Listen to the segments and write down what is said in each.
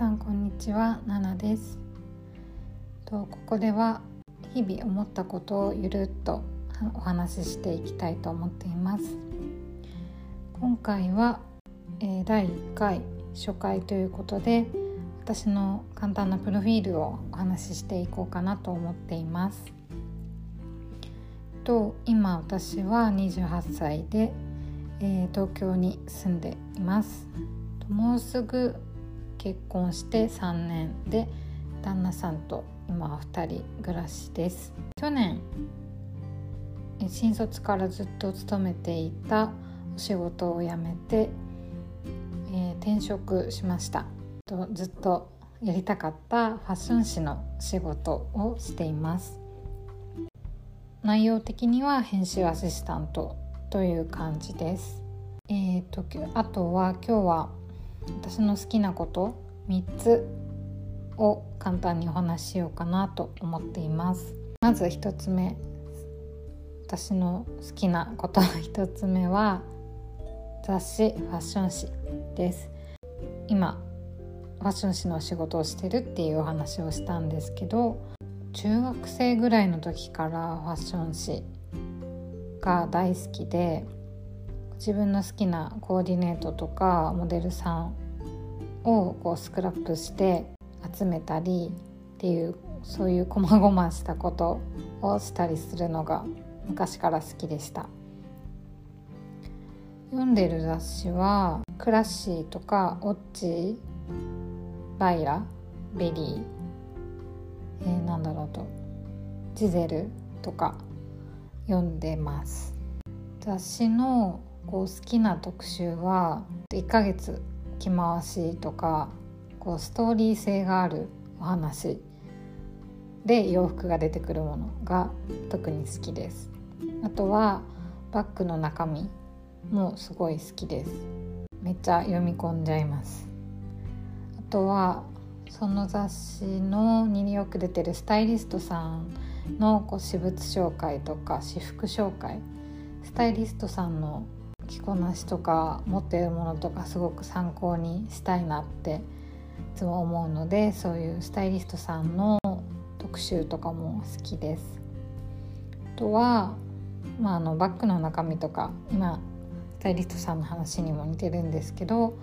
さんこんにちは。ナナです。とここでは日々思ったことをゆるっとお話ししていきたいと思っています。今回は、えー、第1回初回ということで私の簡単なプロフィールをお話ししていこうかなと思っています。と今私は28歳で、えー、東京に住んでいます。もうすぐ結婚して3年で旦那さんと今は2人暮らしです。去年新卒からずっと勤めていたお仕事を辞めて、えー、転職しました。とずっとやりたかったファッション誌の仕事をしています。内容的には編集アシスタントという感じです。えーとあとは今日は私の好きなこと3つを簡単にお話ししようかなと思っています。まず1つ目私の好きなことの1つ目は雑誌ファッション誌です。今ファッション誌の仕事をしてるっていうお話をしたんですけど中学生ぐらいの時からファッション誌が大好きで自分の好きなコーディネートとかモデルさんをこうスクラップして集めたりっていうそういう細々したことをしたりするのが昔から好きでした。読んでる雑誌はクラッシーとかオッチーバイラベリー、えー、なんだろうとジゼルとか読んでます。雑誌のこう好きな特集は1ヶ月着回しとかこうストーリー性があるお話で洋服が出てくるものが特に好きです。あとはバッグの中身もすごい好きです。めっちゃ読み込んじゃいます。あとはその雑誌のによく出てるスタイリストさんのこう私物紹介とか私服紹介スタイリストさんの着こなしとか持っているものとかすごく参考にしたいなっていつも思うのでそういうスタイリストさんの特集とかも好きです。あとは、まあ、あのバッグの中身とか今スタイリストさんの話にも似てるんですけど、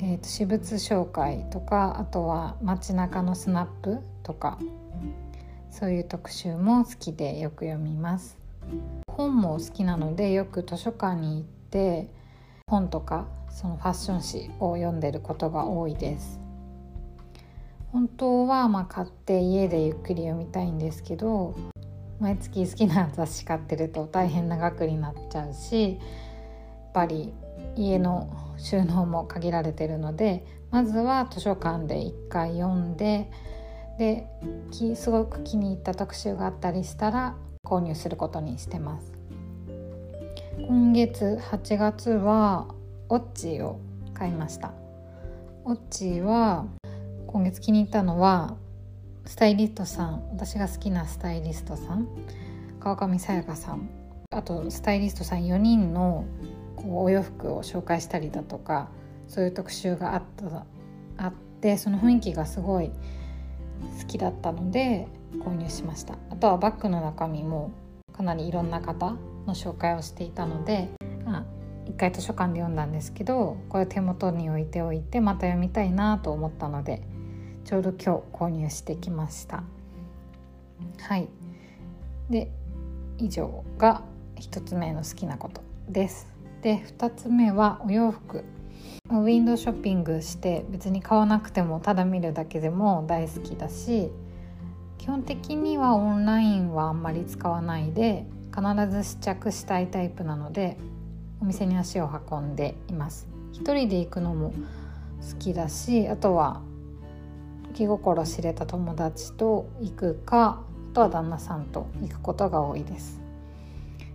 えー、と私物紹介とかあとは街中のスナップとかそういう特集も好きでよく読みます。本も好きなのでよく図書館に行って本とかそのファッション誌を読んでることが多いです。本当はま買って家でゆっくり読みたいんですけど毎月好きな雑誌買ってると大変な額になっちゃうしやっぱり家の収納も限られてるのでまずは図書館で1回読んでですごく気に入った特集があったりしたら購入することにしてます。今月8月はオッチーを買いました。オッチは今月気に入ったのはスタイリストさん。私が好きなスタイリストさん。川上さやかさん。あとスタイリストさん4人のこうお洋服を紹介したりだとかそういう特集があったあってその雰囲気がすごい好きだったので購入しました。あとはバッグの中身もかなりいろんな方の紹介をしていたので、まあ、一回図書館で読んだんですけどこれ手元に置いておいてまた読みたいなと思ったのでちょうど今日購入してきました。はい。で以上が1つ目の好きなことです。で2つ目はお洋服。ウィンドウショッピングして別に買わなくてもただ見るだけでも大好きだし基本的にはオンラインはあんまり使わないで必ず試着したいタイプなのでお店に足を運んでいます。一人で行くのも好きだしあとは気心知れた友達と行くかあとは旦那さんと行くことが多いです。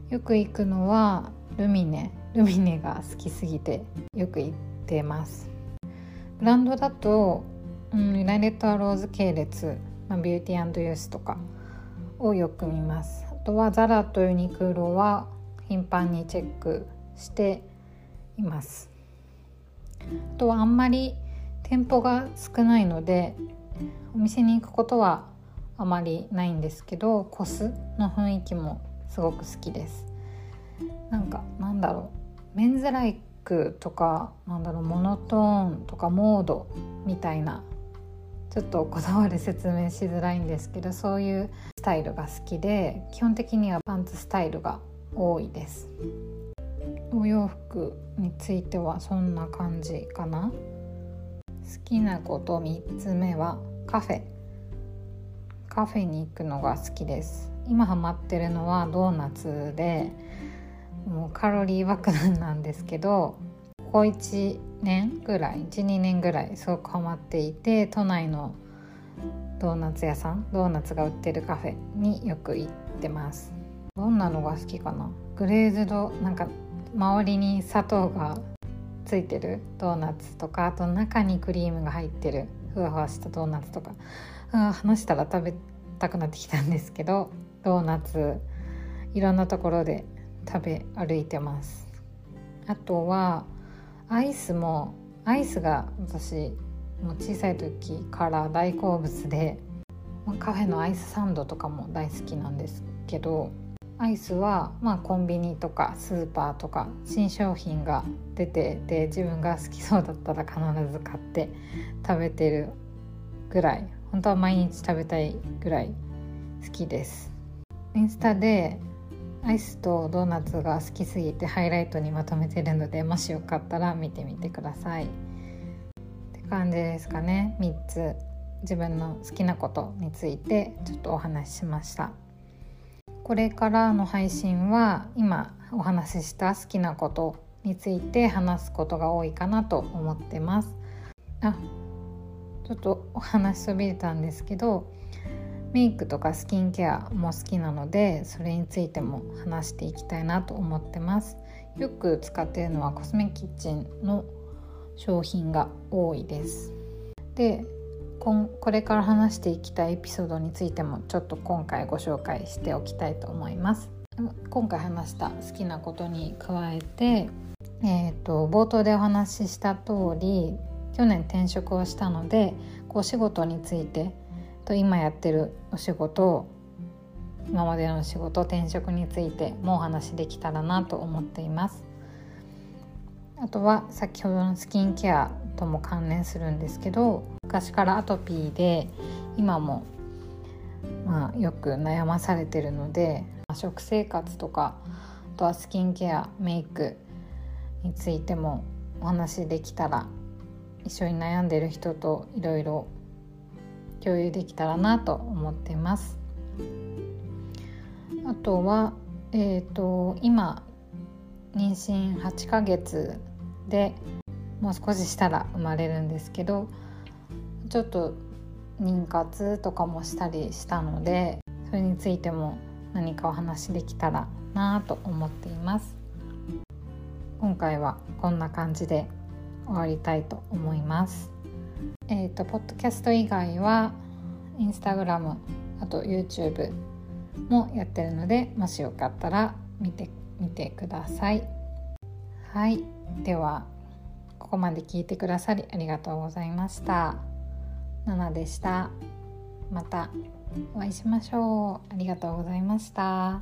よく行くのはルミネ。ルミネが好きすぎてよく行ってます。ブランドだと、うん、ユナイテッドアローズ系列まあ、ビューティーユースとかをよく見ます。あとはザラとユニクロは頻繁にチェックしています。あとはあんまり店舗が少ないのでお店に行くことはあまりないんですけどコスの雰囲気もすごく好きです。なんかなんだろう。メンズライクとかなんだろうモノトーンとかモードみたいなちょっとこだわで説明しづらいんですけどそういうスタイルが好きで基本的にはパンツスタイルが多いです。お洋服についてはそんな感じかな。好きなこと3つ目はカフェ。カフェに行くのが好きです。今ハマってるのはドーナツでもうカロリー爆弾なんですけどここ1年ぐらい12年ぐらいすごくハマっていて都内のドーナツ屋さんドーナツが売ってるカフェによく行ってます。どんなのが好きかな？グレーズドなんか周りに砂糖がついてるドーナツとかあと中にクリームが入ってるふわふわしたドーナツとか、うん、話したら食べたくなってきたんですけどドーナツいろんなところで食べ歩いてます。あとはアイスもアイスが私もう小さい時から大好物でカフェのアイスサンドとかも大好きなんですけどアイスは、まあ、コンビニとかスーパーとか新商品が出てで自分が好きそうだったら必ず買って食べてるぐらい。本当は毎日食べたいぐらい好きです。インスタでアイスとドーナツが好きすぎてハイライトにまとめてるのでもしよかったら見てみてください。って感じですかね。3つ。自分の好きなことについてちょっとお話ししました。これからの配信は今お話しした好きなことについて話すことが多いかなと思ってます。あちょっとお話しそびれたんですけどメイクとかスキンケアも好きなのでそれについても話していきたいなと思ってます。よく使っているのはコスメキッチンの商品が多いです。でこれから話していきたいエピソードについてもちょっと今回ご紹介しておきたいと思います。今回話した好きなことに加えて、えーと、冒頭でお話しした通り去年転職をしたのでお仕事についてと今やってるお仕事今までの仕事転職についてもお話できたらなと思っています。あとは先ほどのスキンケアとも関連するんですけど昔からアトピーで今もまあよく悩まされてるので食生活とかあとはスキンケアメイクについてもお話できたら一緒に悩んでる人といろいろ共有できたらなと思ってます。あとは、えーと、今妊娠8ヶ月でもう少ししたら生まれるんですけどちょっと妊活とかもしたりしたのでそれについても何かお話できたらなと思っています。今回はこんな感じで終わりたいと思います。えっ、ー、とポッドキャスト以外はインスタグラムあと YouTube もやってるのでもしよかったら見てみてください。はい。ではここまで聞いてくださりありがとうございました。ナナでした。またお会いしましょう。ありがとうございました。